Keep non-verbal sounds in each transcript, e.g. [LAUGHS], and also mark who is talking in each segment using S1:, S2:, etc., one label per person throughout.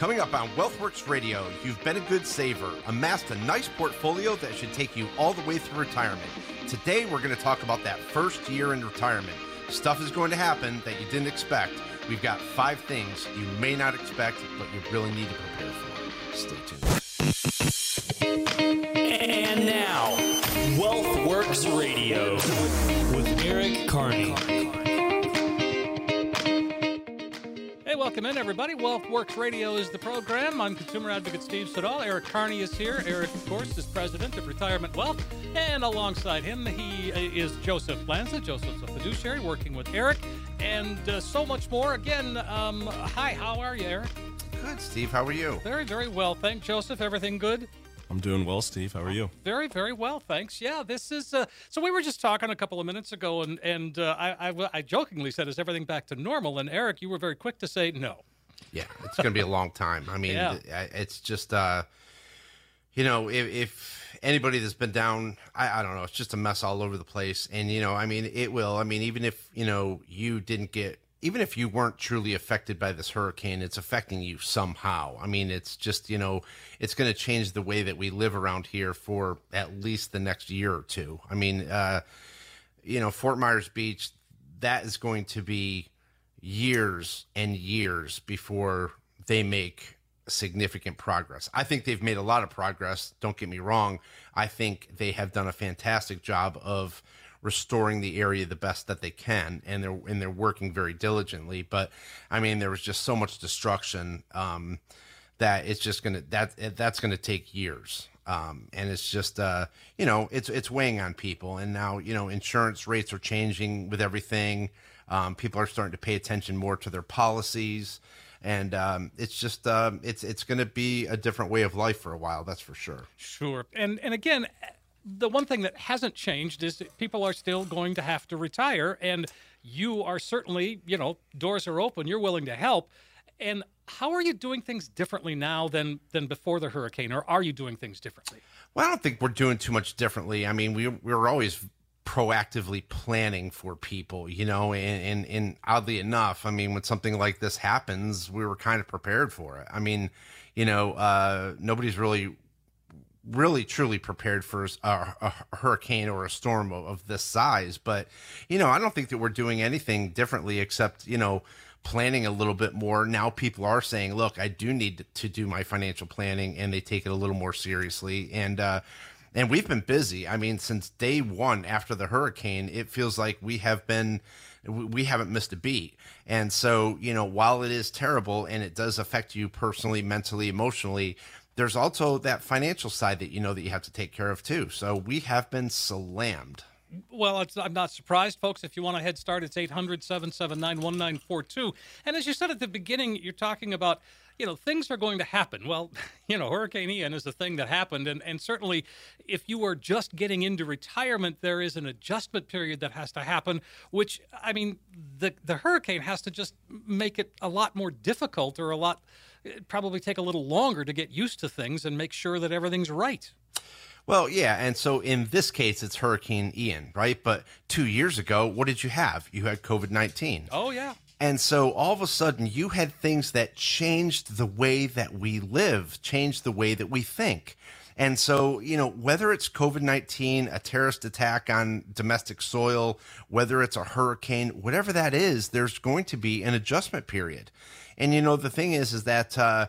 S1: Coming up on WealthWorks Radio, you've been a good saver, amassed a nice portfolio that should take you all the way through retirement. Today, we're going to talk about that first year in retirement. Stuff is going to happen that you didn't expect. We've got five things you may not expect, but you really need to prepare for. Stay
S2: tuned. And now, WealthWorks Radio with Eric Carney.
S3: Welcome in, everybody. WealthWorks Radio is the program. I'm consumer advocate Steve Siddall. Eric Carney is here. Eric, of course, is president of Retirement Wealth. And alongside him, he uh, is Joseph Lanza. Joseph's a fiduciary working with Eric and uh, so much more. Again, um, hi, how are you, Eric?
S1: Good, Steve. How are you?
S3: Very, very well. Thank Joseph. Everything good?
S4: I'm doing well, Steve. How are you?
S3: Very, very well, thanks. Yeah, this is. Uh, so we were just talking a couple of minutes ago, and and uh, I, I, I jokingly said, "Is everything back to normal?" And Eric, you were very quick to say no.
S1: Yeah, it's going to be a long time. I mean, yeah. it's just, uh, you know, if, if anybody that's been down, I, I don't know, it's just a mess all over the place. And you know, I mean, it will. I mean, even if you know you didn't get even if you weren't truly affected by this hurricane, it's affecting you somehow. I mean, it's just, you know, it's going to change the way that we live around here for at least the next year or two. I mean, uh, you know, Fort Myers Beach, that is going to be years and years before they make significant progress. I think they've made a lot of progress. Don't get me wrong. I think they have done a fantastic job of restoring the area the best that they can, and they're and they're working very diligently. But I mean, there was just so much destruction um, that it's just gonna that that's gonna take years. Um, and it's just uh, you know it's it's weighing on people, and now you know insurance rates are changing with everything. Um, people are starting to pay attention more to their policies, and um, it's just um, it's it's going to be a different way of life for a while. That's for sure.
S3: Sure, and and again, the one thing that hasn't changed is that people are still going to have to retire, and you are certainly, you know, doors are open. You're willing to help, and how are you doing things differently now than than before the hurricane, or are you doing things differently?
S1: Well, I don't think we're doing too much differently. I mean, we we are always proactively planning for people, you know, and, and, and oddly enough, I mean, when something like this happens, we were kind of prepared for it. I mean, you know, uh, nobody's really really truly prepared for a, a, hurricane or a storm of, of, this size. But, you know, I don't think that we're doing anything differently except, you know, planning a little bit more. Now people are saying, look, I do need to do my financial planning and they take it a little more seriously. And, uh, and we've been busy. I mean, since day one after the hurricane, it feels like we have been, we haven't missed a beat. And so, you know, while it is terrible and it does affect you personally, mentally, emotionally, there's also that financial side that you know that you have to take care of too. So we have been slammed.
S3: Well, I'm not surprised, folks. If you want a head start, it's 800 779 1942. And as you said at the beginning, you're talking about, you know, things are going to happen. Well, [LAUGHS] you know, Hurricane Ian is a thing that happened. And, and certainly, if you are just getting into retirement, there is an adjustment period that has to happen, which, I mean, the, the hurricane has to just make it a lot more difficult or a lot it'd probably take a little longer to get used to things and make sure that everything's right.
S1: Well, yeah, and so in this case, it's Hurricane Ian, right? But two years ago, what did you have? You had COVID nineteen.
S3: Oh yeah.
S1: And so all of a sudden, you had things that changed the way that we live, changed the way that we think. And so, you know, whether it's COVID 19, a terrorist attack on domestic soil, whether it's a hurricane, whatever that is, there's going to be an adjustment period. And you know, the thing is, is that uh,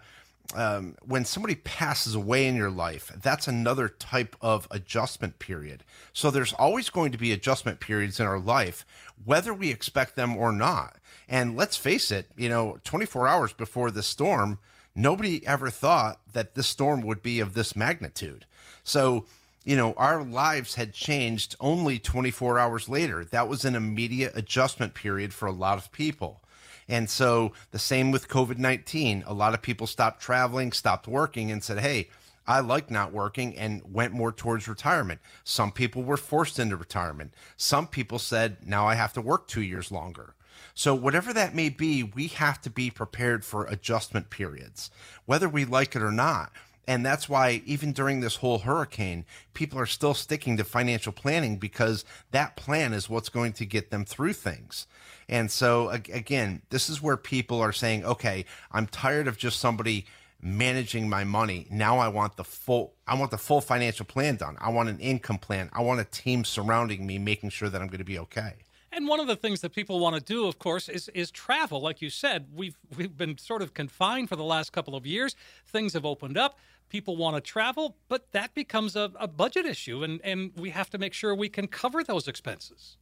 S1: um, when somebody passes away in your life, that's another type of adjustment period. So there's always going to be adjustment periods in our life, whether we expect them or not. And let's face it, you know, 24 hours before the storm, nobody ever thought that this storm would be of this magnitude. So, you know, our lives had changed only 24 hours later. That was an immediate adjustment period for a lot of people. And so the same with COVID 19. A lot of people stopped traveling, stopped working, and said, hey, I like not working and went more towards retirement. Some people were forced into retirement. Some people said, now I have to work two years longer. So, whatever that may be, we have to be prepared for adjustment periods, whether we like it or not. And that's why, even during this whole hurricane, people are still sticking to financial planning because that plan is what's going to get them through things. And so again, this is where people are saying, okay, I'm tired of just somebody managing my money. Now I want the full I want the full financial plan done. I want an income plan. I want a team surrounding me making sure that I'm going to be okay.
S3: And one of the things that people want to do, of course, is is travel. Like you said, we've we've been sort of confined for the last couple of years. Things have opened up. People want to travel, but that becomes a, a budget issue, and, and we have to make sure we can cover those expenses.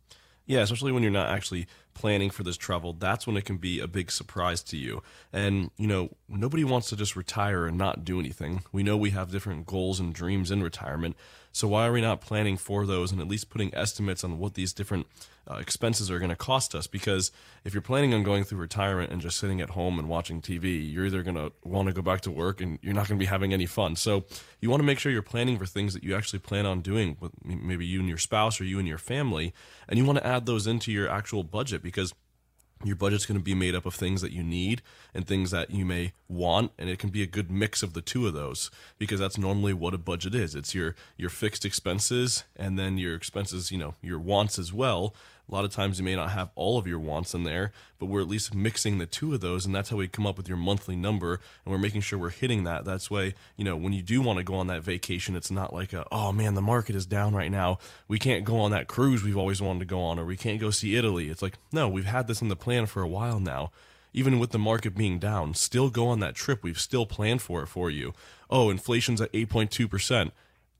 S4: Yeah, especially when you're not actually planning for this travel, that's when it can be a big surprise to you. And, you know, nobody wants to just retire and not do anything. We know we have different goals and dreams in retirement. So why are we not planning for those and at least putting estimates on what these different uh, expenses are going to cost us? Because if you're planning on going through retirement and just sitting at home and watching TV, you're either going to want to go back to work and you're not going to be having any fun. So you want to make sure you're planning for things that you actually plan on doing with maybe you and your spouse or you and your family, and you want to add those into your actual budget because your budget's going to be made up of things that you need and things that you may want and it can be a good mix of the two of those because that's normally what a budget is. It's your your fixed expenses and then your expenses you know your wants as well a lot of times you may not have all of your wants in there, but we're at least mixing the two of those, and that's how we come up with your monthly number, and we're making sure we're hitting that. That's why, you know, when you do want to go on that vacation, it's not like a, oh man, the market is down right now. We can't go on that cruise we've always wanted to go on, or we can't go see Italy. It's like, no, we've had this in the plan for a while now. Even with the market being down, still go on that trip. We've still planned for it for you. Oh, inflation's at 8.2%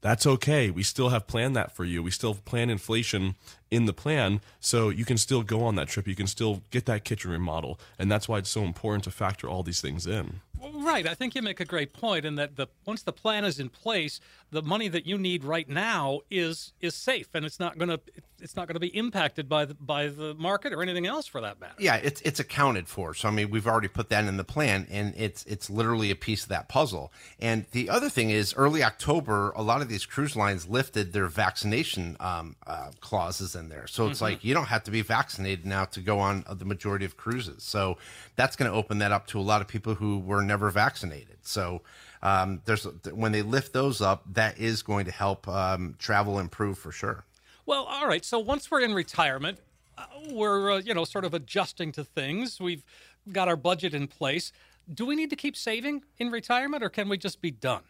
S4: that's okay. We still have planned that for you. We still plan inflation in the plan, so you can still go on that trip. You can still get that kitchen remodel, and that's why it's so important to factor all these things in.
S3: Right. I think you make a great point in that the once the plan is in place, the money that you need right now is is safe and it's not going to it's not going to be impacted by the by the market or anything else for that matter.
S1: Yeah, it's it's accounted for. So I mean, we've already put that in the plan and it's it's literally a piece of that puzzle. And the other thing is early October, a lot of these cruise lines lifted their vaccination um, uh, clauses in there. So it's mm-hmm. like you don't have to be vaccinated now to go on the majority of cruises. So that's going to open that up to a lot of people who were never vaccinated. So um, there's when they lift those up, that is going to help um, travel improve for sure.
S3: Well, all right. So once we're in retirement, uh, we're uh, you know sort of adjusting to things. We've got our budget in place. Do we need to keep saving in retirement, or can we just be done?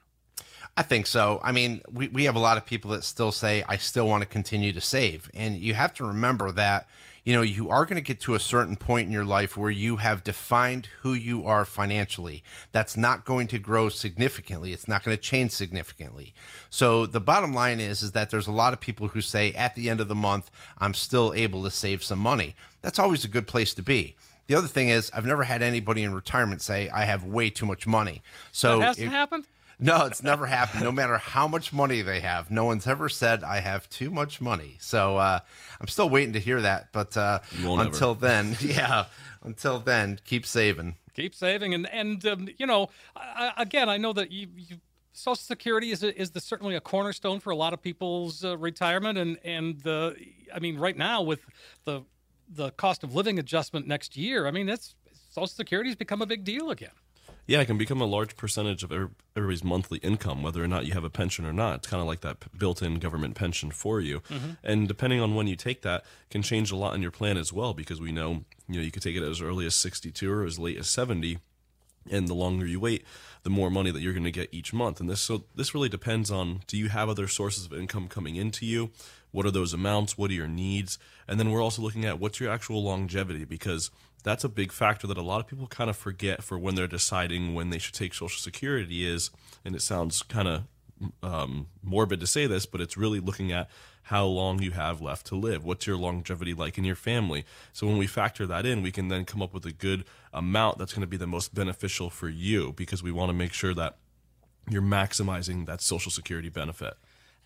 S1: I think so. I mean, we, we have a lot of people that still say, I still want to continue to save. And you have to remember that you know, you are going to get to a certain point in your life where you have defined who you are financially. That's not going to grow significantly. It's not going to change significantly. So the bottom line is, is that there's a lot of people who say at the end of the month, I'm still able to save some money. That's always a good place to be. The other thing is, I've never had anybody in retirement say I have way too much money. So
S3: that hasn't it, happened.
S1: No, it's never happened. No matter how much money they have, no one's ever said I have too much money. So uh, I'm still waiting to hear that. But uh, until then, [LAUGHS] yeah, until then, keep saving.
S3: Keep saving, and and um, you know, I, again, I know that you, you Social Security is a, is the, certainly a cornerstone for a lot of people's uh, retirement, and and the I mean, right now with the the cost of living adjustment next year, I mean, that's Social Security has become a big deal again
S4: yeah, it can become a large percentage of everybody's monthly income, whether or not you have a pension or not. It's kind of like that built-in government pension for you, mm-hmm. and depending on when you take that, can change a lot in your plan as well. Because we know, you know, you could take it as early as 62 or as late as 70, and the longer you wait, the more money that you're going to get each month. And this so this really depends on: do you have other sources of income coming into you? What are those amounts? What are your needs? And then we're also looking at what's your actual longevity because that's a big factor that a lot of people kind of forget for when they're deciding when they should take Social Security is, and it sounds kind of um, morbid to say this, but it's really looking at how long you have left to live. What's your longevity like in your family? So when we factor that in, we can then come up with a good amount that's going to be the most beneficial for you because we want to make sure that you're maximizing that Social Security benefit.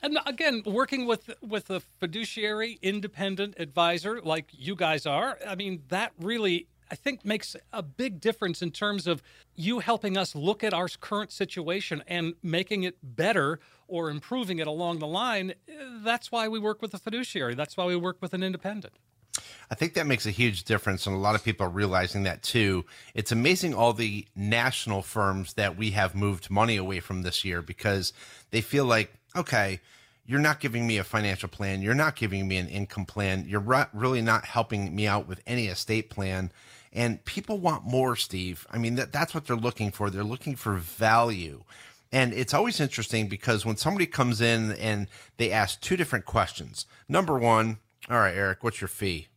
S3: And again, working with with a fiduciary independent advisor like you guys are, I mean, that really I think makes a big difference in terms of you helping us look at our current situation and making it better or improving it along the line. That's why we work with a fiduciary. That's why we work with an independent.
S1: I think that makes a huge difference, and a lot of people are realizing that too. It's amazing all the national firms that we have moved money away from this year because they feel like, okay, you're not giving me a financial plan. You're not giving me an income plan. You're really not helping me out with any estate plan. And people want more, Steve. I mean, that, that's what they're looking for. They're looking for value. And it's always interesting because when somebody comes in and they ask two different questions. Number one, all right, Eric, what's your fee?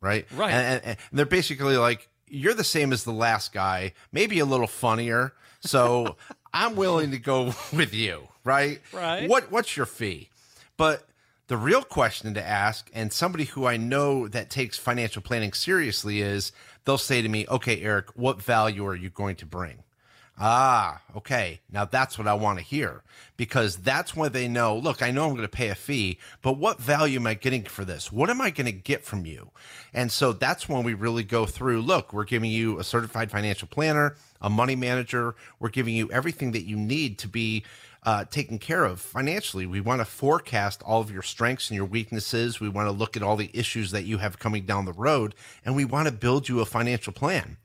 S1: Right?
S3: Right.
S1: And, and, and they're basically like, you're the same as the last guy, maybe a little funnier. So I'm willing to go [LAUGHS] with you, right?
S3: Right.
S1: What what's your fee? But the real question to ask, and somebody who I know that takes financial planning seriously is they'll say to me, Okay, Eric, what value are you going to bring? Ah, okay. Now that's what I want to hear because that's when they know, look, I know I'm going to pay a fee, but what value am I getting for this? What am I going to get from you? And so that's when we really go through, look, we're giving you a certified financial planner, a money manager. We're giving you everything that you need to be uh, taken care of financially. We want to forecast all of your strengths and your weaknesses. We want to look at all the issues that you have coming down the road, and we want to build you a financial plan.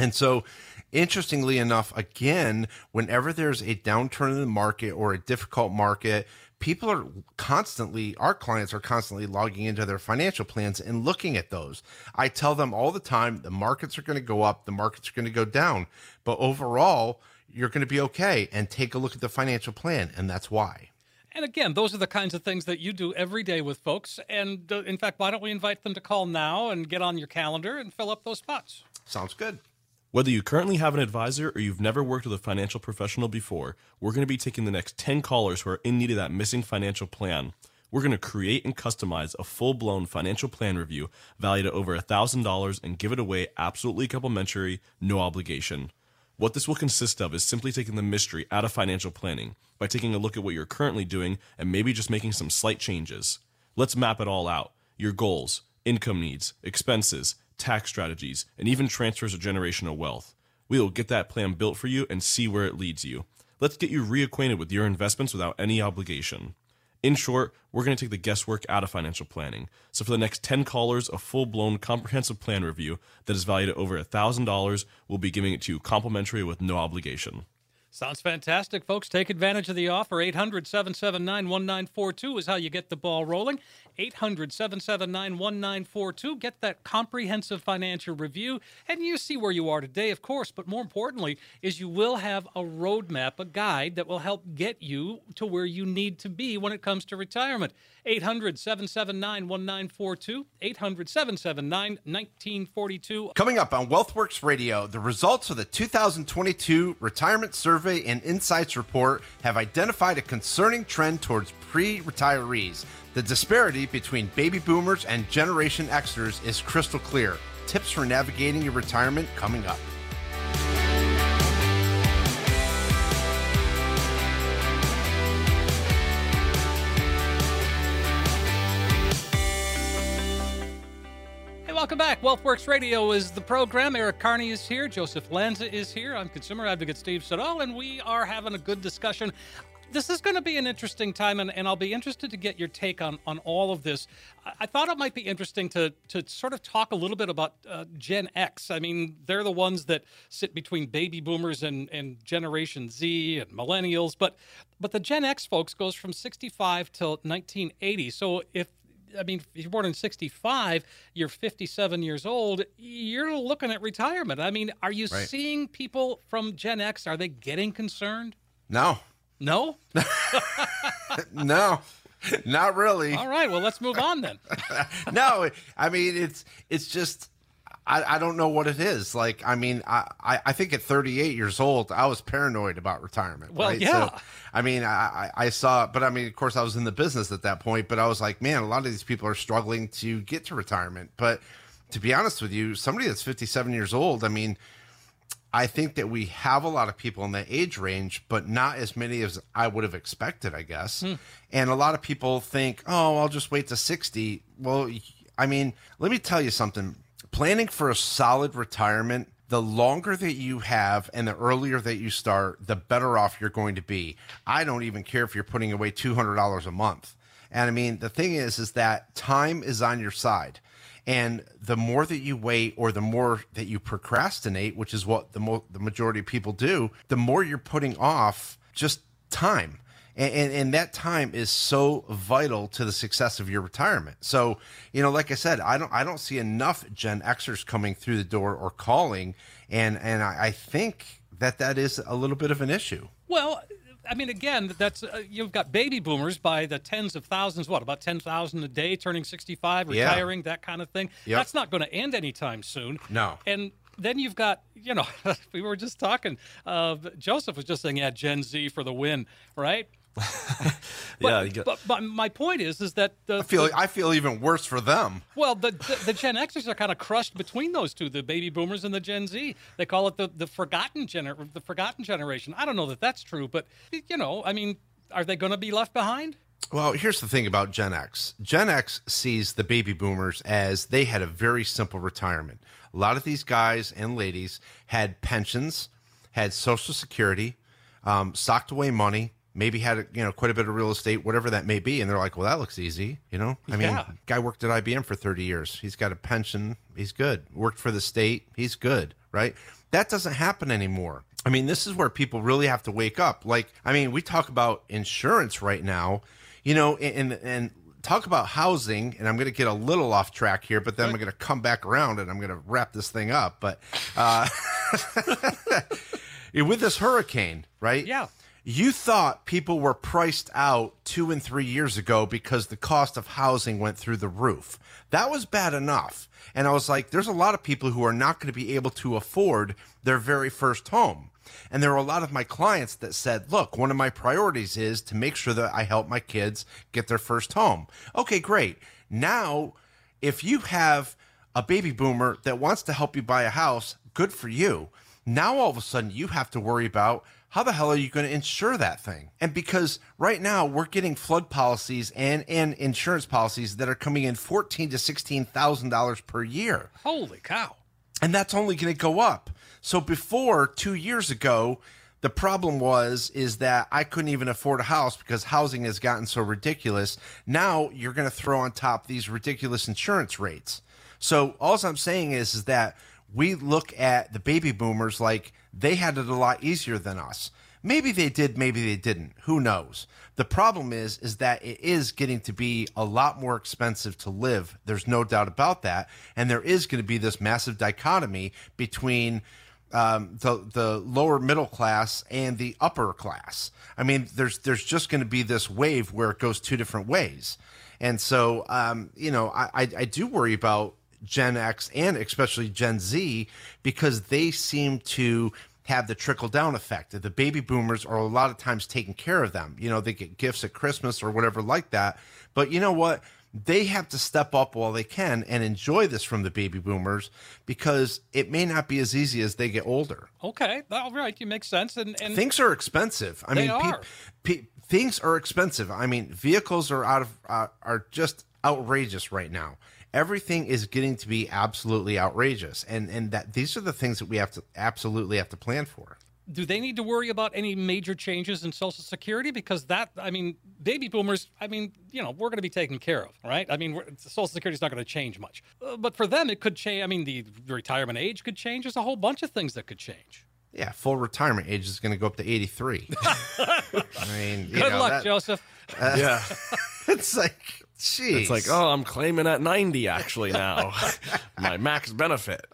S1: And so, interestingly enough, again, whenever there's a downturn in the market or a difficult market, people are constantly, our clients are constantly logging into their financial plans and looking at those. I tell them all the time the markets are going to go up, the markets are going to go down, but overall, you're going to be okay. And take a look at the financial plan, and that's why.
S3: And again, those are the kinds of things that you do every day with folks. And uh, in fact, why don't we invite them to call now and get on your calendar and fill up those spots?
S1: Sounds good.
S4: Whether you currently have an advisor or you've never worked with a financial professional before, we're going to be taking the next 10 callers who are in need of that missing financial plan. We're going to create and customize a full blown financial plan review valued at over $1,000 and give it away absolutely complimentary, no obligation. What this will consist of is simply taking the mystery out of financial planning by taking a look at what you're currently doing and maybe just making some slight changes. Let's map it all out your goals, income needs, expenses, tax strategies, and even transfers of generational wealth. We will get that plan built for you and see where it leads you. Let's get you reacquainted with your investments without any obligation. In short, we're going to take the guesswork out of financial planning. So for the next 10 callers, a full-blown comprehensive plan review that is valued at over $1,000, we'll be giving it to you complimentary with no obligation.
S3: Sounds fantastic, folks. Take advantage of the offer. 800 779 1942 is how you get the ball rolling. 800 779 1942. Get that comprehensive financial review, and you see where you are today, of course. But more importantly, is you will have a roadmap, a guide that will help get you to where you need to be when it comes to retirement. 800 779 1942. 800 779 1942.
S1: Coming up on WealthWorks Radio, the results of the 2022 Retirement Survey and Insights Report have identified a concerning trend towards pre retirees. The disparity between baby boomers and Generation Xers is crystal clear. Tips for navigating your retirement coming up.
S3: WealthWorks Radio is the program. Eric Carney is here. Joseph Lanza is here. I'm consumer advocate Steve Siddall, and we are having a good discussion. This is going to be an interesting time, and, and I'll be interested to get your take on, on all of this. I, I thought it might be interesting to, to sort of talk a little bit about uh, Gen X. I mean, they're the ones that sit between baby boomers and, and Generation Z and millennials, but but the Gen X folks goes from 65 till 1980. So if I mean, if you're born in 65, you're 57 years old, you're looking at retirement. I mean, are you
S1: Right.
S3: seeing people from Gen X, are they getting concerned?
S1: No,
S3: No? [LAUGHS] [LAUGHS]
S1: no, not really.
S3: All right, well, let's move on then. [LAUGHS]
S1: no, I mean it's it's just I, I don't know what it is. Like I mean I, I, I think at 38 years old I was paranoid about retirement.
S3: Well,
S1: right?
S3: yeah.
S1: So, I mean I, I I saw but I mean of course I was in the business at that point. But I was like man a lot of these people are struggling to get to retirement. But to be honest with you, somebody that's 57 years old, I mean. I think that we have a lot of people in that age range, but not as many as I would have expected, I guess. Hmm. And a lot of people think, oh, I'll just wait to 60. Well, I mean, let me tell you something. Planning for a solid retirement, the longer that you have and the earlier that you start, the better off you're going to be. I don't even care if you're putting away $200 a month. And I mean, the thing is, is that time is on your side. And the more that you wait or the more that you procrastinate, which is what the mo- the majority of people do, the more you're putting off just time. And, and, and that time is so vital to the success of your retirement. So, you know, like I said, I don't I don't see enough Gen Xers coming through the door or calling, and and I, I think that that is a little bit of an issue.
S3: Well, I mean, again, that's uh, you've got baby boomers by the tens of thousands. What about ten thousand a day, turning sixty-five,
S1: Yeah.
S3: retiring, that kind of thing.
S1: Yep.
S3: That's not going to end anytime soon.
S1: No.
S3: And then you've got, you know, [LAUGHS] we were just talking. Uh, Joseph was just saying, "Yeah, Gen Z for the win," right? [LAUGHS]
S4: yeah, you got,
S3: But, but my point is, is that the,
S1: I feel
S3: the-
S1: I feel even worse for them.
S3: well, the, the the Gen Xers are kind of crushed between those two, the baby boomers and the Gen Z. They call it the the forgotten gener the forgotten generation. I don't know that that's true, but you know, I mean, are they going to be left behind?
S1: Well, here's the thing about Gen X. Gen X sees the baby boomers as they had a very simple retirement. A lot of these guys and ladies had pensions, had Social Security, um, socked away money, maybe had you know quite a bit of real estate, whatever that may be, and they're like, "Well, that looks easy." You know, I mean,
S3: Yeah.
S1: guy worked at IBM for 30 years. He's got a pension. He's good. Worked for the state. He's good, right? That doesn't happen anymore. I mean, this is where people really have to wake up. Like, I mean, we talk about insurance right now, you know, and and talk about housing, and I'm going to get a little off track here, but then I'm going to come back around and I'm going to wrap this thing up. But uh, [LAUGHS] with this hurricane, right?
S3: Yeah.
S1: You thought people were priced out two and three years ago because the cost of housing went through the roof. That was bad enough. And I was like, there's a lot of people who are not going to be able to afford their very first home. And there were a lot of my clients that said, look, one of my priorities is to make sure that I help my kids get their first home. Okay, great. Now, if you have a baby boomer that wants to help you buy a house, good for you. Now all of a sudden you have to worry about how the hell are you going to insure that thing? And because right now we're getting flood policies and and insurance policies that are coming in fourteen to sixteen thousand dollars per year
S3: Holy cow!
S1: and that's only going to go up. So before 2 years ago, the problem was is that I couldn't even afford a house because housing has gotten so ridiculous. Now you're going to throw on top these ridiculous insurance rates. So all I'm saying is is that we look at the baby boomers like they had it a lot easier than us. Maybe they did, maybe they didn't. Who knows? The problem is is that it is getting to be a lot more expensive to live. There's no doubt about that, and there is going to be this massive dichotomy between um, the the lower middle class and the upper class. I mean, there's there's just going to be this wave where it goes two different ways, and so um, you know I, I I do worry about Gen X and especially Gen Z because they seem to have the trickle down effect. The baby boomers are a lot of times taking care of them. You know, they get gifts at Christmas or whatever like that. But you know what? They have to step up while they can and enjoy this from the baby boomers because it may not be as easy as they get older.
S3: Okay, all right, you make sense. And and
S1: Things are expensive. I mean,
S3: are.
S1: pe- things are expensive. I mean, vehicles are out of uh, are just outrageous right now. Everything is getting to be absolutely outrageous, and and that these are the things that we have to absolutely have to plan for.
S3: do they need to worry about any major changes in Social Security? Because that, I mean, baby boomers, I mean, you know, we're going to be taken care of, right? I mean, Social Security is not going to change much. Uh, but for them, it could change. I mean, the retirement age could change. There's a whole bunch of things that could change.
S1: Yeah, full retirement age is going to go up to eighty three. [LAUGHS] I mean, you
S3: Good
S1: know,
S3: luck,
S1: that-
S3: Joseph.
S4: yeah. [LAUGHS]
S1: It's like, geez,
S4: It's like, oh, I'm claiming at 90 actually now. [LAUGHS] My max benefit.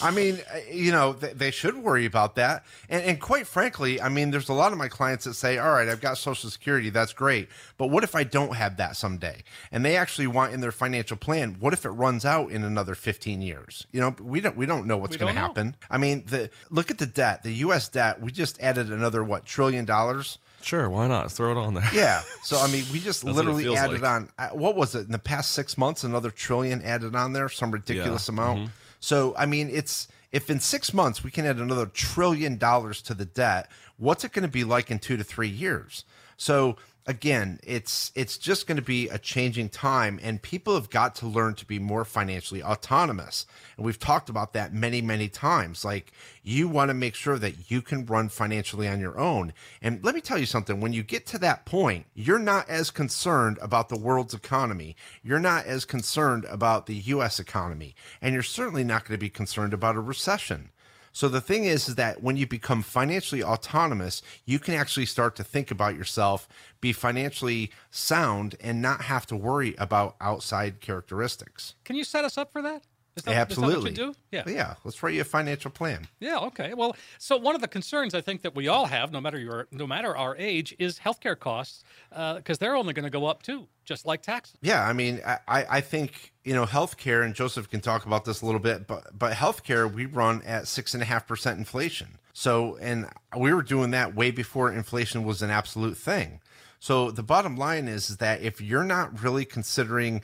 S1: I mean, you know, they, they should worry about that. And, and quite frankly, I mean, there's a lot of my clients that say, all right, I've got Social Security. That's great. But what if I don't have that someday? And they actually want in their financial plan, what if it runs out in another 15 years? You know, we don't, we don't know what's going to happen. I mean, the look at the debt, the U.S. debt, we just added another, what, trillion dollars?
S4: Sure, why not? Throw it on there.
S1: Yeah. So I mean, we just [LAUGHS]
S4: That's what it
S1: literally added
S4: like.
S1: on. uh, What was it in the past six months? Another trillion added on there, some ridiculous
S4: Yeah.
S1: amount.
S4: Mm-hmm.
S1: So I mean, it's if in six months we can add another trillion dollars to the debt, what's it going to be like in two to three years? So again, it's it's just going to be a changing time, and people have got to learn to be more financially autonomous. And we've talked about that many, many times. Like you want to make sure that you can run financially on your own. And let me tell you something: when you get to that point, you're not as concerned about the world's economy. You're not as concerned about the U.S. economy, and you're certainly not going to be concerned about a recession. So the thing is, is that when you become financially autonomous, you can actually start to think about yourself, be financially sound, and not have to worry about outside characteristics.
S3: Can you set us up for that? Is that,
S1: Absolutely.
S3: Is that what you do? Yeah.
S1: Yeah. Let's write you a financial plan.
S3: Yeah. Okay. Well, so one of the concerns I think that we all have, no matter your, no matter our age, is healthcare costs uh, because they're only going to go up too, just like taxes.
S1: Yeah, I mean, I, I think you know healthcare, and Joseph can talk about this a little bit, but but healthcare we run at six and a half percent inflation. So, and we were doing that way before inflation was an absolute thing. So the bottom line is, is that if you're not really considering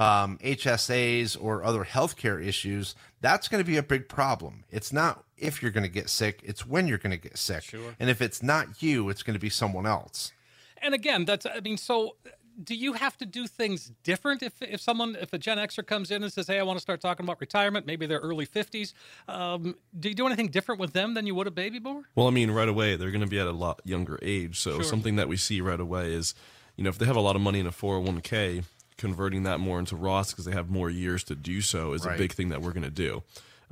S1: um, HSAs or other healthcare issues, that's going to be a big problem. It's not if you're going to get sick; it's when you're going to get sick.
S3: Sure.
S1: And if it's not you, it's going to be someone else.
S3: And again, that's I mean, so do you have to do things different if if someone if a Gen Xer comes in and says, "Hey, I want to start talking about retirement," maybe they're early fifties. Um, do you do anything different with them than you would a baby boomer?
S4: Well, I mean, right away they're going to be at a lot younger age. So
S3: Sure.
S4: something that we see right away is, you know, if they have a lot of money in a 401k, converting that more into Roths because they have more years to do so is
S1: Right.
S4: a big thing that we're going to do.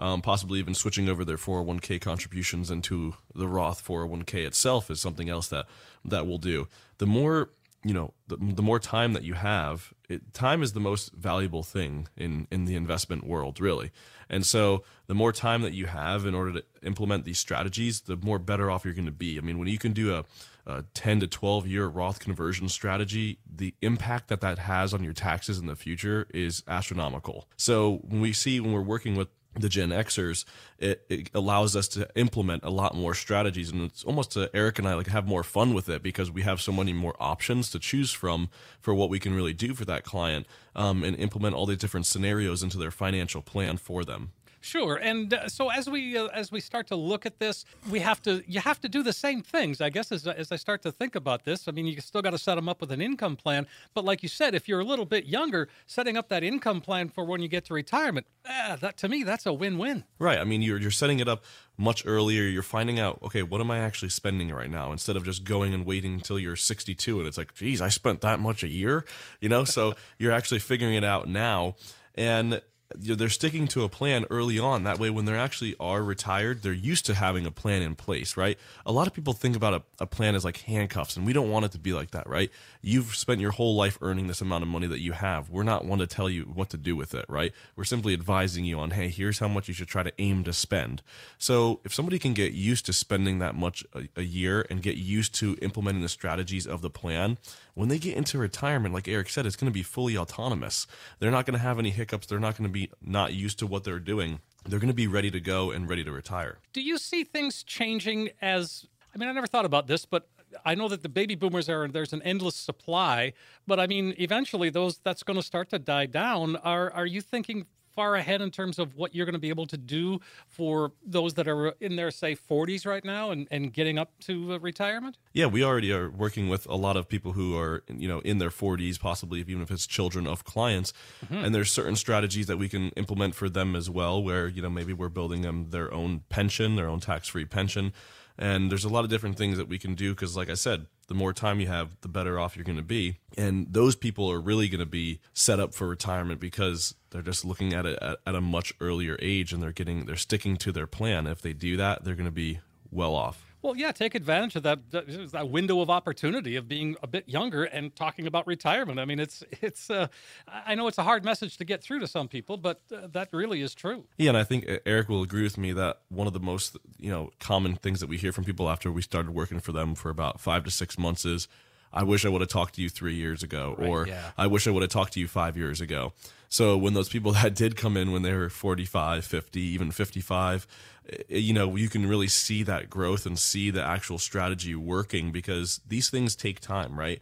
S4: Um, possibly even switching over their 401k contributions into the Roth 401k itself is something else that that we'll do. The more you know, the, the more time that you have, it, time is the most valuable thing in in the investment world, really. And so, the more time that you have in order to implement these strategies, the more better off you're going to be. I mean, when you can do a, a 10 to 12 year Roth conversion strategy, the impact that that has on your taxes in the future is astronomical. So, when we see when we're working with the Gen Xers, it, it allows us to implement a lot more strategies, and it's almost to Eric and I like have more fun with it because we have so many more options to choose from for what we can really do for that client, um, and implement all these different scenarios into their financial plan for them.
S3: Sure, and uh, so as we uh, as we start to look at this, we have to you have to do the same things, I guess. As as I start to think about this, I mean, you still got to set them up with an income plan. But like you said, if you're a little bit younger, setting up that income plan for when you get to retirement, ah, that to me that's a win-win.
S4: Right. I mean, you're you're setting it up much earlier. You're finding out, okay, what am I actually spending right now? Instead of just going and waiting until you're 62 and it's like, geez, I spent that much a year, you know. So [LAUGHS] you're actually figuring it out now, and they're sticking to a plan early on. That way, when they actually are retired, they're used to having a plan in place, right? A lot of people think about a, a plan as like handcuffs, and we don't want it to be like that, right? You've spent your whole life earning this amount of money that you have. We're not one to tell you what to do with it, right? We're simply advising you on, hey, here's how much you should try to aim to spend. So if somebody can get used to spending that much a, a year and get used to implementing the strategies of the plan, when they get into retirement, like Eric said, it's going to be fully autonomous. They're not going to have any hiccups. They're not going to be not used to what they're doing. They're going to be ready to go and ready to retire.
S3: Do you see things changing as I mean, I never thought about this, but I know that the baby boomers are there's an endless supply, but I mean, eventually those that's going to start to die down. Are are you thinking far ahead in terms of what you're going to be able to do for those that are in their say 40s right now and, and getting up to uh, retirement?
S4: Yeah, we already are working with a lot of people who are, you know, in their 40s, possibly even if it's children of clients. And there's certain strategies that we can implement for them as well, where, you know, maybe we're building them their own pension, their own tax free pension. And there's a lot of different things that we can do because, like I said, the more time you have, the better off you're going to be. And those people are really going to be set up for retirement because they're just looking at it at, at a much earlier age and they're getting, they're sticking to their plan. If they do that, they're going to be well off.
S3: Well, yeah, take advantage of that, that window of opportunity of being a bit younger and talking about retirement. I mean, it's it's. Uh, I know it's a hard message to get through to some people, but uh, that really is true.
S4: Yeah, and I think Eric will agree with me that one of the most you know common things that we hear from people after we started working for them for about five to six months is, "I wish I would have talked to you three years ago," or
S1: yeah.
S4: "I wish I would have talked to you five years ago." So when those people [LAUGHS] that did come in when they were 45, 50, even 55, eh, Eh, you know, you can really see that growth and see the actual strategy working because these things take time, right?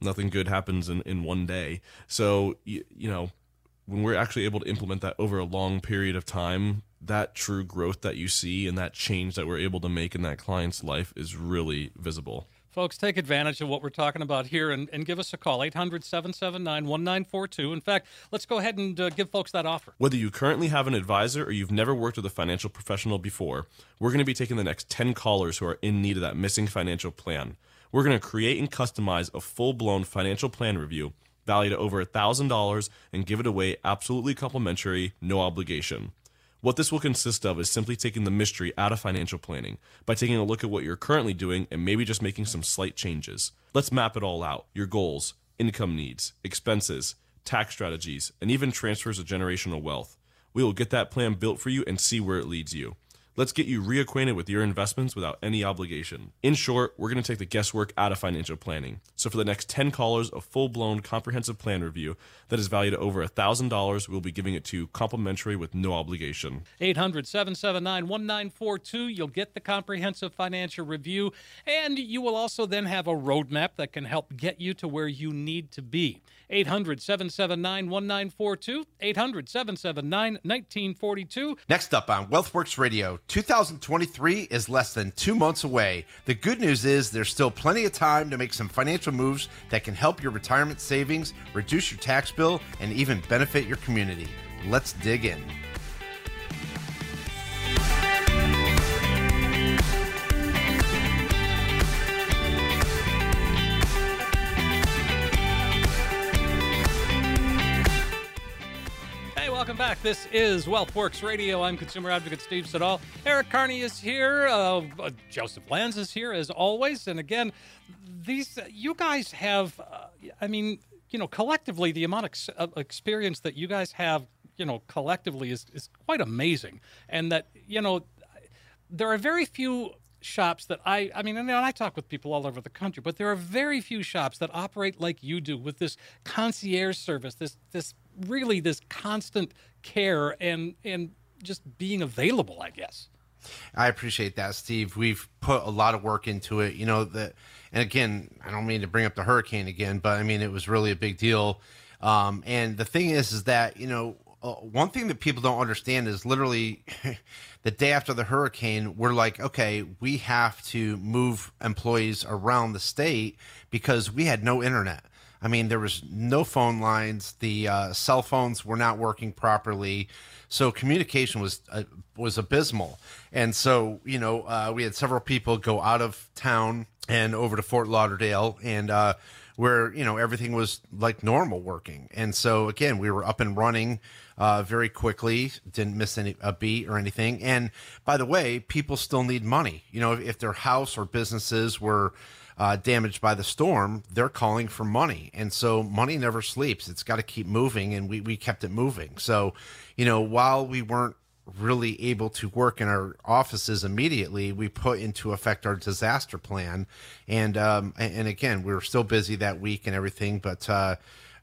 S4: Nothing good happens in, in one day. So, you, you know, when we're actually able to implement that over a long period of time, that true growth that you see and that change that we're able to make in that client's life is really visible.
S3: Folks, take advantage of what we're talking about here and, and give us a call, 800 779 1942. In fact, let's go ahead and uh, give folks that offer.
S4: Whether you currently have an advisor or you've never worked with a financial professional before, we're going to be taking the next 10 callers who are in need of that missing financial plan. We're going to create and customize a full blown financial plan review valued at over $1,000 and give it away absolutely complimentary, no obligation. What this will consist of is simply taking the mystery out of financial planning by taking a look at what you're currently doing and maybe just making some slight changes. Let's map it all out your goals, income needs, expenses, tax strategies, and even transfers of generational wealth. We will get that plan built for you and see where it leads you. Let's get you reacquainted with your investments without any obligation. In short, we're going to take the guesswork out of financial planning. So, for the next 10 callers, a full blown comprehensive plan review that is valued at over $1,000, we'll be giving it to you complimentary with no obligation.
S3: 800 779 1942. You'll get the comprehensive financial review, and you will also then have a roadmap that can help get you to where you need to be. 800 779 1942. 800 779 1942.
S1: Next up on WealthWorks Radio, 2023 is less than two months away. The good news is there's still plenty of time to make some financial moves that can help your retirement savings, reduce your tax bill, and even benefit your community. Let's dig in.
S3: Back. This is WealthWorks Radio. I'm consumer advocate Steve Siddall. Eric Carney is here. Uh, uh, Joseph Lanz is here as always. And again, these you guys have. Uh, I mean, you know, collectively, the amount of experience that you guys have, you know, collectively is is quite amazing. And that you know, there are very few shops that I I mean and I talk with people all over the country but there are very few shops that operate like you do with this concierge service this this really this constant care and and just being available I guess
S1: I appreciate that, Steve. We've put a lot of work into it. You know that, and again, I don't mean to bring up the hurricane again, but I mean it was really a big deal. Um, and the thing is, is that you know uh, one thing that people don't understand is literally [LAUGHS] the day after the hurricane, we're like, okay, we have to move employees around the state because we had no internet. I mean, there was no phone lines. The uh, cell phones were not working properly, so communication was uh, was abysmal. And so, you know, uh, we had several people go out of town and over to Fort Lauderdale, and uh, where you know everything was like normal working. And so again, we were up and running uh, very quickly, didn't miss any a beat or anything. And by the way, people still need money. You know, if, if their house or businesses were uh, damaged by the storm, they're calling for money. And so money never sleeps. It's got to keep moving. And we, we kept it moving. So, you know, while we weren't really able to work in our offices immediately, we put into effect our disaster plan. And, um, and, again, we were still busy that week and everything, but, uh,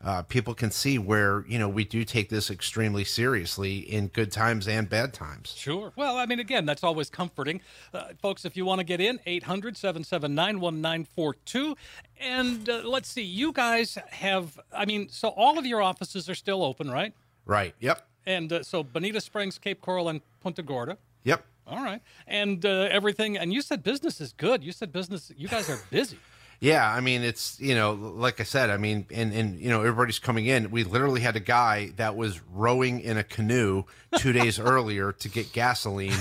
S1: uh, people can see where you know we do take this extremely seriously in good times and bad times.
S3: Sure. Well, I mean, again, that's always comforting. Uh, folks, if you want to get in, 800 779 1942. And uh, let's see, you guys have, I mean, so all of your offices are still open, right?
S1: Right. Yep.
S3: And uh, so Bonita Springs, Cape Coral, and Punta Gorda.
S1: Yep.
S3: All right. And uh, everything, and you said business is good. You said business, you guys are busy.
S1: Yeah, I mean it's you know like I said, I mean and and you know everybody's coming in. We literally had a guy that was rowing in a canoe 2 days [LAUGHS] earlier to get gasoline.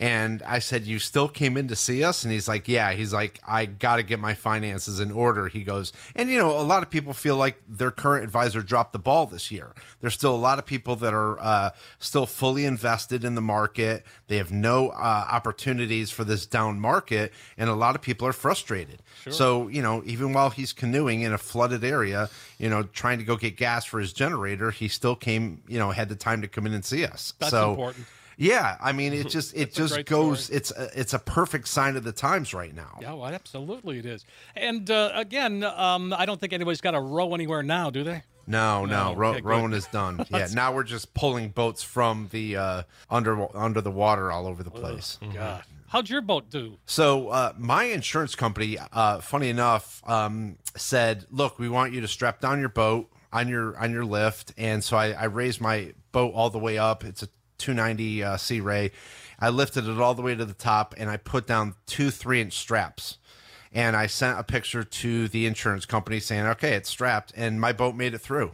S1: And I said, "You still came in to see us?" And he's like, "Yeah." He's like, "I got to get my finances in order." He goes, and you know, a lot of people feel like their current advisor dropped the ball this year. There's still a lot of people that are uh, still fully invested in the market. They have no uh, opportunities for this down market, and a lot of people are frustrated. So you know, even while he's canoeing in a flooded area, you know, trying to go get gas for his generator, he still came, you know, had the time to come in and see us.
S3: That's
S1: so,
S3: important.
S1: Yeah, I mean, it [LAUGHS] just it just goes.
S3: story.
S1: It's a, it's a perfect sign of the times right now.
S3: Yeah, well, absolutely it is. And uh, again, um, I don't think anybody's got to row anywhere now, do they?
S1: No, no,
S3: No,
S1: Ro-
S3: okay.
S1: Rowan is done. [LAUGHS] yeah, now we're just pulling boats from the uh, under under the water all over the place.
S3: God. How'd your boat do?
S1: So uh, my insurance company, uh, funny enough, um, said, "Look, we want you to strap down your boat on your on your lift." And so I, I raised my boat all the way up. It's a 290 uh, Sea Ray. I lifted it all the way to the top, and I put down two three inch straps. And I sent a picture to the insurance company saying, "Okay, it's strapped," and my boat made it through.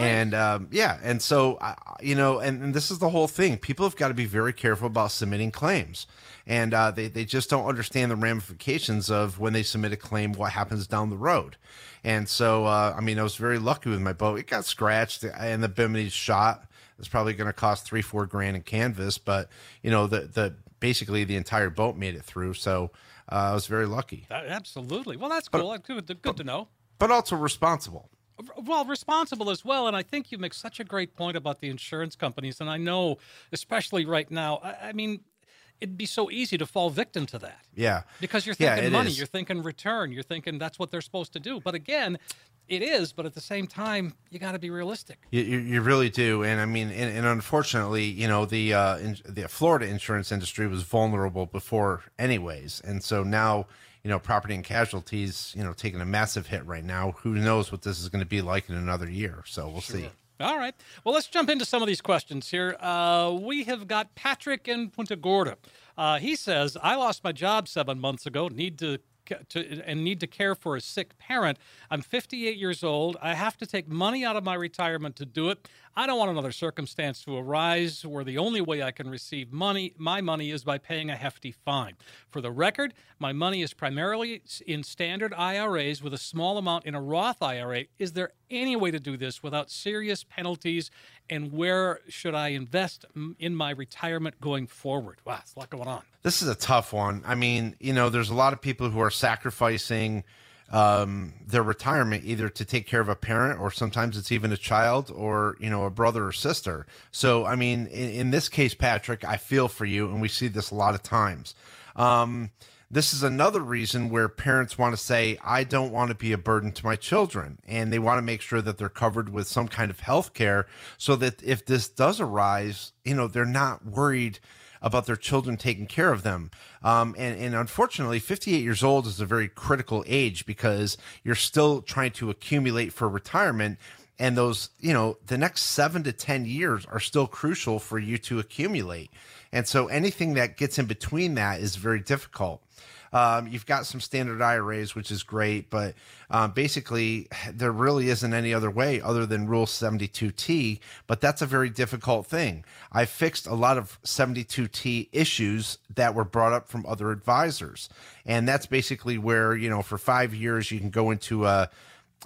S1: And um, yeah, and so I you know, and, and this is the whole thing. People have got to be very careful about submitting claims, and uh, they they just don't understand the ramifications of when they submit a claim, what happens down the road. And so, uh, I mean, I was very lucky with my boat. It got scratched, and the bimini shot. It's probably going to cost three, four grand in canvas, but you know, the the basically the entire boat made it through. So uh, I was very lucky,
S3: Uh, absolutely. Well, that's cool. Good, good to know.
S1: but also responsible.
S3: well responsible as well and i think you make such a great point about the insurance companies and i know especially right now i, I mean it'd be so easy to fall victim to that
S1: Yeah,
S3: because you're thinking
S1: it
S3: money
S1: is.
S3: you're thinking return you're thinking that's what they're supposed to do but again it is but at the same time you got to be realistic
S1: You, you, you really do, and I mean, and, and unfortunately, you know, the uh, in, the Florida insurance industry was vulnerable before, anyways, and so now, you know, property and casualties, you know, taking a massive hit right now. Who knows what this is going to be like in another year? So we'll see.
S3: All right. Well, let's jump into some of these questions here. Uh, we have got Patrick in Punta Gorda. Uh, he says, I lost my job seven months ago, need to, to and need to care for a sick parent. I'm 58 years old. I have to take money out of my retirement to do it. I don't want another circumstance to arise where the only way I can receive money, my money, is by paying a hefty fine. For the record, my money is primarily in standard IRAs with a small amount in a Roth IRA. Is there any way to do this without serious penalties? And where should I invest in my retirement going forward? Wow, a lot going on.
S1: This is a tough one. I mean, you know, there's a lot of people who are sacrificing um, their retirement either to take care of a parent or sometimes it's even a child or, you know, a brother or sister. So, I mean, in, in this case, Patrick, I feel for you, and we see this a lot of times. Um, this is another reason where parents want to say, I don't want to be a burden to my children. And they want to make sure that they're covered with some kind of health care so that if this does arise, you know, they're not worried about their children taking care of them. Um, and, and unfortunately, 58 years old is a very critical age because you're still trying to accumulate for retirement. And those, you know, the next seven to 10 years are still crucial for you to accumulate. And so anything that gets in between that is very difficult. Um, you've got some standard IRAs, which is great, but um, basically [SIGHS] there really isn't any other way other than Rule 72T. But that's a very difficult thing. I fixed a lot of 72T issues that were brought up from other advisors, and that's basically where you know for five years you can go into a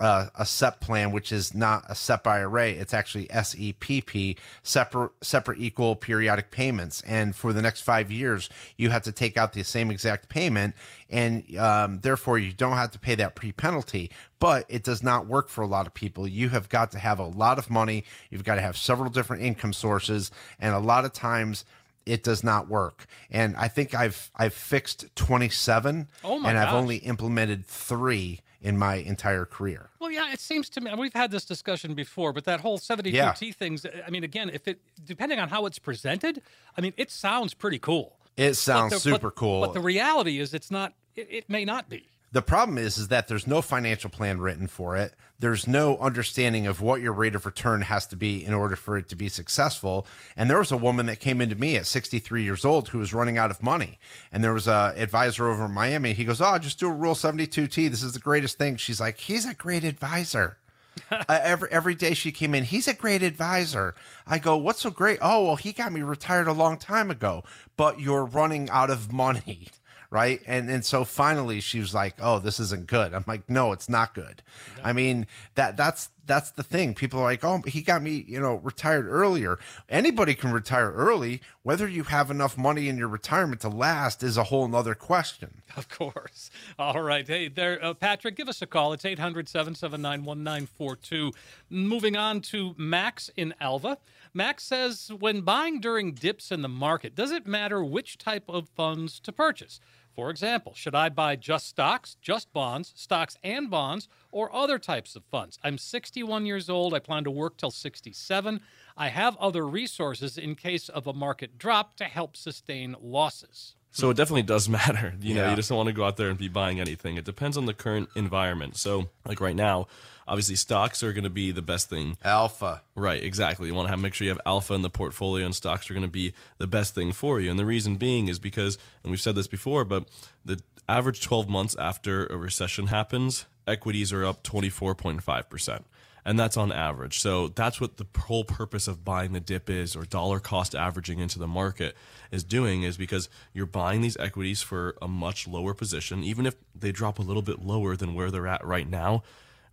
S1: uh, a SEP plan, which is not a SEP IRA. It's actually SEPP, separate, separate equal periodic payments. And for the next five years, you have to take out the same exact payment. And um, therefore, you don't have to pay that pre penalty. But it does not work for a lot of people. You have got to have a lot of money. You've got to have several different income sources. And a lot of times, it does not work. And I think I've I've fixed 27
S3: Oh my
S1: and I've
S3: gosh.
S1: only implemented 3 in my entire career.
S3: Well, yeah, it seems to me we've had this discussion before, but that whole 72T
S1: Yeah.
S3: things, uh, I mean, again, if it depending on how it's presented, I mean, it sounds pretty cool.
S1: It sounds
S3: the-
S1: super
S3: but-
S1: cool.
S3: But the reality is it's not it, it may not be.
S1: The problem is, is that there's no financial plan written for it. There's no understanding of what your rate of return has to be in order for it to be successful. And there was a woman that came into me at 63 years old who was running out of money. And there was a advisor over in Miami. He goes, "Oh, just do a Rule 72T. This is the greatest thing." She's like, "He's a great advisor." [LAUGHS] uh, every every day she came in, he's a great advisor. I go, "What's so great?" Oh, well, he got me retired a long time ago, but you're running out of money. Right? And and so finally she was like, "Oh, this isn't good." I'm like, "No, it's not good." I mean, that that's that's the thing. People are like, "Oh, he got me, you know, retired earlier." Anybody can retire early. Whether you have enough money in your retirement to last is a whole nother question.
S3: Of course. All right. Hey, there, uh, Patrick, give us a call. It's 800 779 1942. Moving on to Max in Alva. Max says when buying during dips in the market, does it matter which type of funds to purchase? For example, should I buy just stocks, just bonds, stocks and bonds, or other types of funds? I'm 61 years old. I plan to work till 67. I have other resources in case of a market drop to help sustain losses.
S4: So it definitely does [LAUGHS] matter. You know,
S1: Yeah.
S4: you just don't want to go out there and be buying anything. It depends on the current environment. So, like right now, obviously stocks are going to be the best thing.
S1: Alpha.
S4: Right, exactly. You want to have make sure you have alpha in the portfolio, and stocks are going to be the best thing for you. And the reason being is because, and we've said this before, but the average 12 months after a recession happens, equities are up 24.5 percent. And that's on average. So that's what the whole purpose of buying the dip is, or dollar cost averaging into the market is doing, is because you're buying these equities for a much lower position, even if they drop a little bit lower than where they're at right now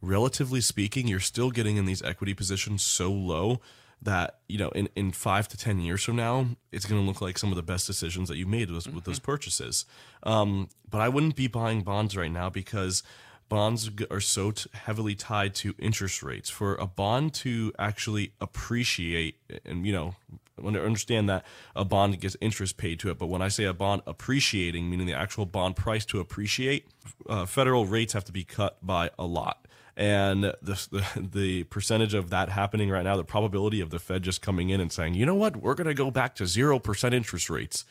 S4: relatively speaking, you're still getting in these equity positions so low that you know in, in five to ten years from now it's going to look like some of the best decisions that you made with, with those purchases. Um, but i wouldn't be buying bonds right now because bonds are so t- heavily tied to interest rates. For a bond to actually appreciate and you know when I understand that a bond gets interest paid to it. But when i say a bond appreciating meaning the actual bond price to appreciate uh, federal rates have to be cut by a lot. And the, the [LAUGHS] the percentage of that happening right now, the probability of the Fed just coming in and saying, you know what, we're going to go back to zero percent interest rates,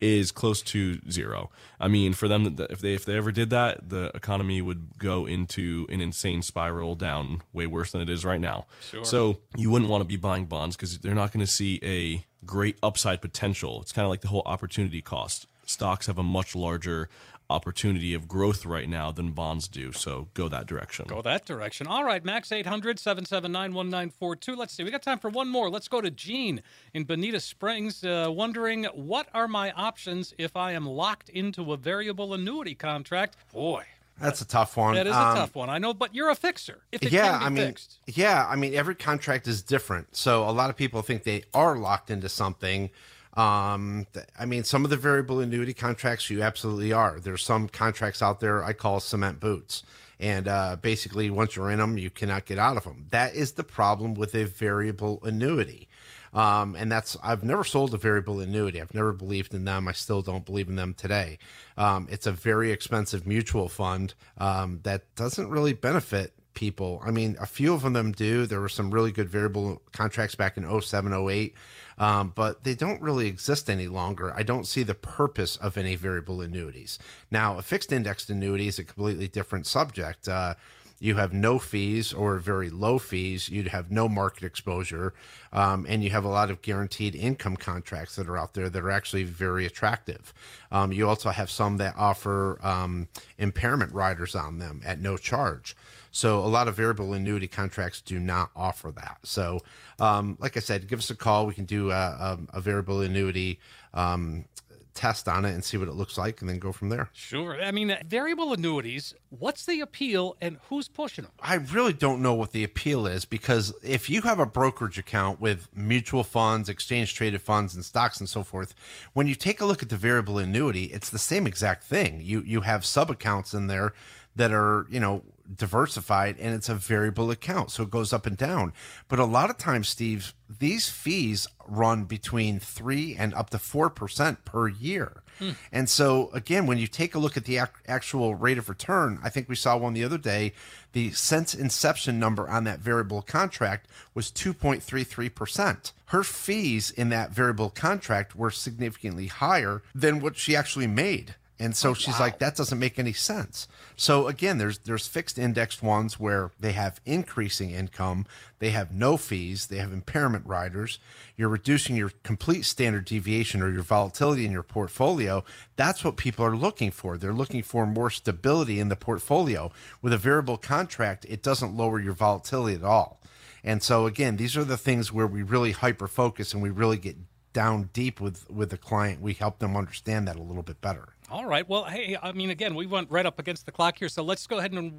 S4: is close to zero. I mean, for them, if they if they ever did that, the economy would go into an insane spiral down, way worse than it is right now. Sure. So you wouldn't want to be buying bonds because they're not going to see a great upside potential. It's kind of like the whole opportunity cost. Stocks have a much larger opportunity of growth right now than bonds do. So go that direction.
S3: Go that direction. All right, Max 800 779 1942. Let's see. We got time for one more. Let's go to Gene in Bonita Springs, uh, wondering what are my options if I am locked into a variable annuity contract? Boy.
S1: That's a tough one.
S3: That is a um, tough one. I know, but you're a fixer. If it yeah,
S1: I mean,
S3: fixed.
S1: yeah, I mean, every contract is different. So a lot of people think they are locked into something um, I mean, some of the variable annuity contracts you absolutely are. There's some contracts out there I call cement boots. And uh, basically, once you're in them, you cannot get out of them. That is the problem with a variable annuity. Um, and that's, I've never sold a variable annuity. I've never believed in them. I still don't believe in them today. Um, it's a very expensive mutual fund um, that doesn't really benefit people. I mean, a few of them do. There were some really good variable contracts back in 07, 08 um, but they don't really exist any longer. I don't see the purpose of any variable annuities. Now, a fixed indexed annuity is a completely different subject. Uh, you have no fees or very low fees. You'd have no market exposure. Um, and you have a lot of guaranteed income contracts that are out there that are actually very attractive. Um, you also have some that offer um, impairment riders on them at no charge. So a lot of variable annuity contracts do not offer that. So, um, like I said, give us a call. We can do a, a, a variable annuity um, test on it and see what it looks like and then go from there.
S3: Sure. I mean, variable annuities, what's the appeal and who's pushing them?
S1: I really don't know what the appeal is because if you have a brokerage account with mutual funds, exchange traded funds and stocks and so forth, when you take a look at the variable annuity, it's the same exact thing. You you have sub accounts in there that are, you know, diversified and it's a variable account. So it goes up and down. But a lot of times, Steve, these fees run between three and up to 4% per year. Hmm. And so, again, when you take a look at the ac- actual rate of return, I think we saw one the other day. The since inception number on that variable contract was 2.33%. Her fees in that variable contract were significantly higher than what she actually made. And oh, so oh, she's wow. like, that doesn't make any sense. So again, there's there's fixed indexed ones where they have increasing income, they have no fees, they have impairment riders. You're reducing your complete standard deviation or your volatility in your portfolio. That's what people are looking for. They're looking for more stability in the portfolio. With a variable contract, it doesn't lower your volatility at all. And so again, these are the things where we really hyper focus and we really get down deep with with the client. We help them understand that a little bit better.
S3: All right. Well, hey, I mean, again, we went right up against the clock here, so let's go ahead and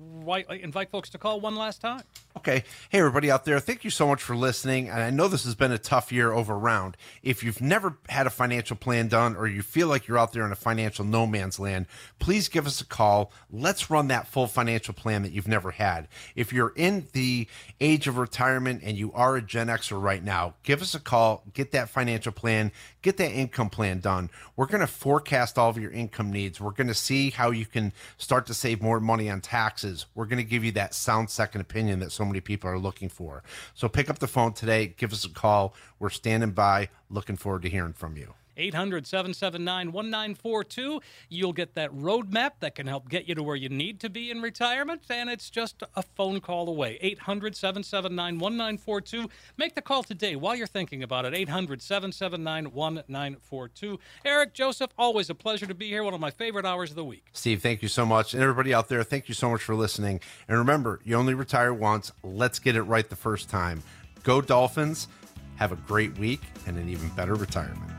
S3: invite folks to call one last time.
S1: Okay. Hey, everybody out there, thank you so much for listening. And I know this has been a tough year over round. If you've never had a financial plan done or you feel like you're out there in a financial no man's land, please give us a call. Let's run that full financial plan that you've never had. If you're in the age of retirement and you are a Gen Xer right now, give us a call, get that financial plan, get that income plan done. We're going to forecast all of your income needs. We're going to see how you can start to save more money on taxes. We're going to give you that sound second opinion that so many people are looking for. So pick up the phone today, give us a call. We're standing by, looking forward to hearing from you.
S3: 800 779 1942. You'll get that roadmap that can help get you to where you need to be in retirement, and it's just a phone call away. 800 779 1942. Make the call today while you're thinking about it. 800 779 1942. Eric, Joseph, always a pleasure to be here. One of my favorite hours of the week.
S1: Steve, thank you so much. And everybody out there, thank you so much for listening. And remember, you only retire once. Let's get it right the first time. Go Dolphins. Have a great week and an even better retirement.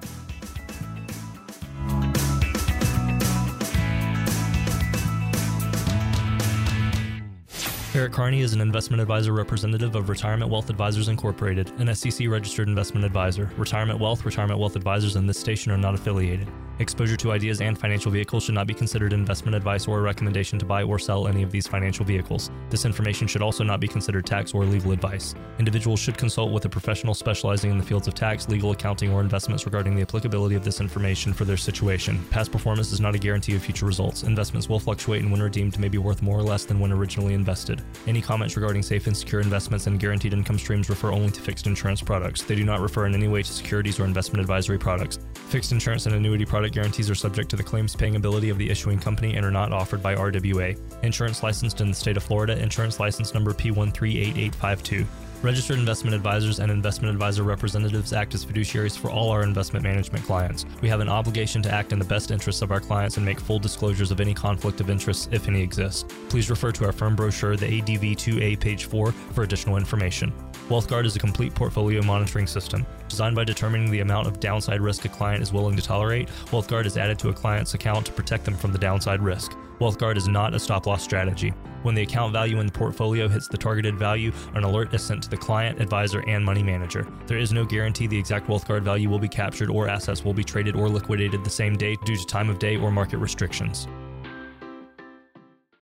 S5: Eric Carney is an investment advisor representative of Retirement Wealth Advisors Incorporated, an SEC registered investment advisor. Retirement Wealth, Retirement Wealth Advisors, and this station are not affiliated. Exposure to ideas and financial vehicles should not be considered investment advice or a recommendation to buy or sell any of these financial vehicles. This information should also not be considered tax or legal advice. Individuals should consult with a professional specializing in the fields of tax, legal, accounting, or investments regarding the applicability of this information for their situation. Past performance is not a guarantee of future results. Investments will fluctuate and when redeemed may be worth more or less than when originally invested. Any comments regarding safe and secure investments and guaranteed income streams refer only to fixed insurance products. They do not refer in any way to securities or investment advisory products. Fixed insurance and annuity product guarantees are subject to the claims paying ability of the issuing company and are not offered by RWA. Insurance licensed in the state of Florida, insurance license number P138852. Registered investment advisors and investment advisor representatives act as fiduciaries for all our investment management clients. We have an obligation to act in the best interests of our clients and make full disclosures of any conflict of interest, if any exists. Please refer to our firm brochure, the ADV 2A, page 4, for additional information. WealthGuard is a complete portfolio monitoring system. Designed by determining the amount of downside risk a client is willing to tolerate, WealthGuard is added to a client's account to protect them from the downside risk. WealthGuard is not a stop loss strategy. When the account value in the portfolio hits the targeted value, an alert is sent to the client, advisor, and money manager. There is no guarantee the exact WealthGuard value will be captured or assets will be traded or liquidated the same day due to time of day or market restrictions.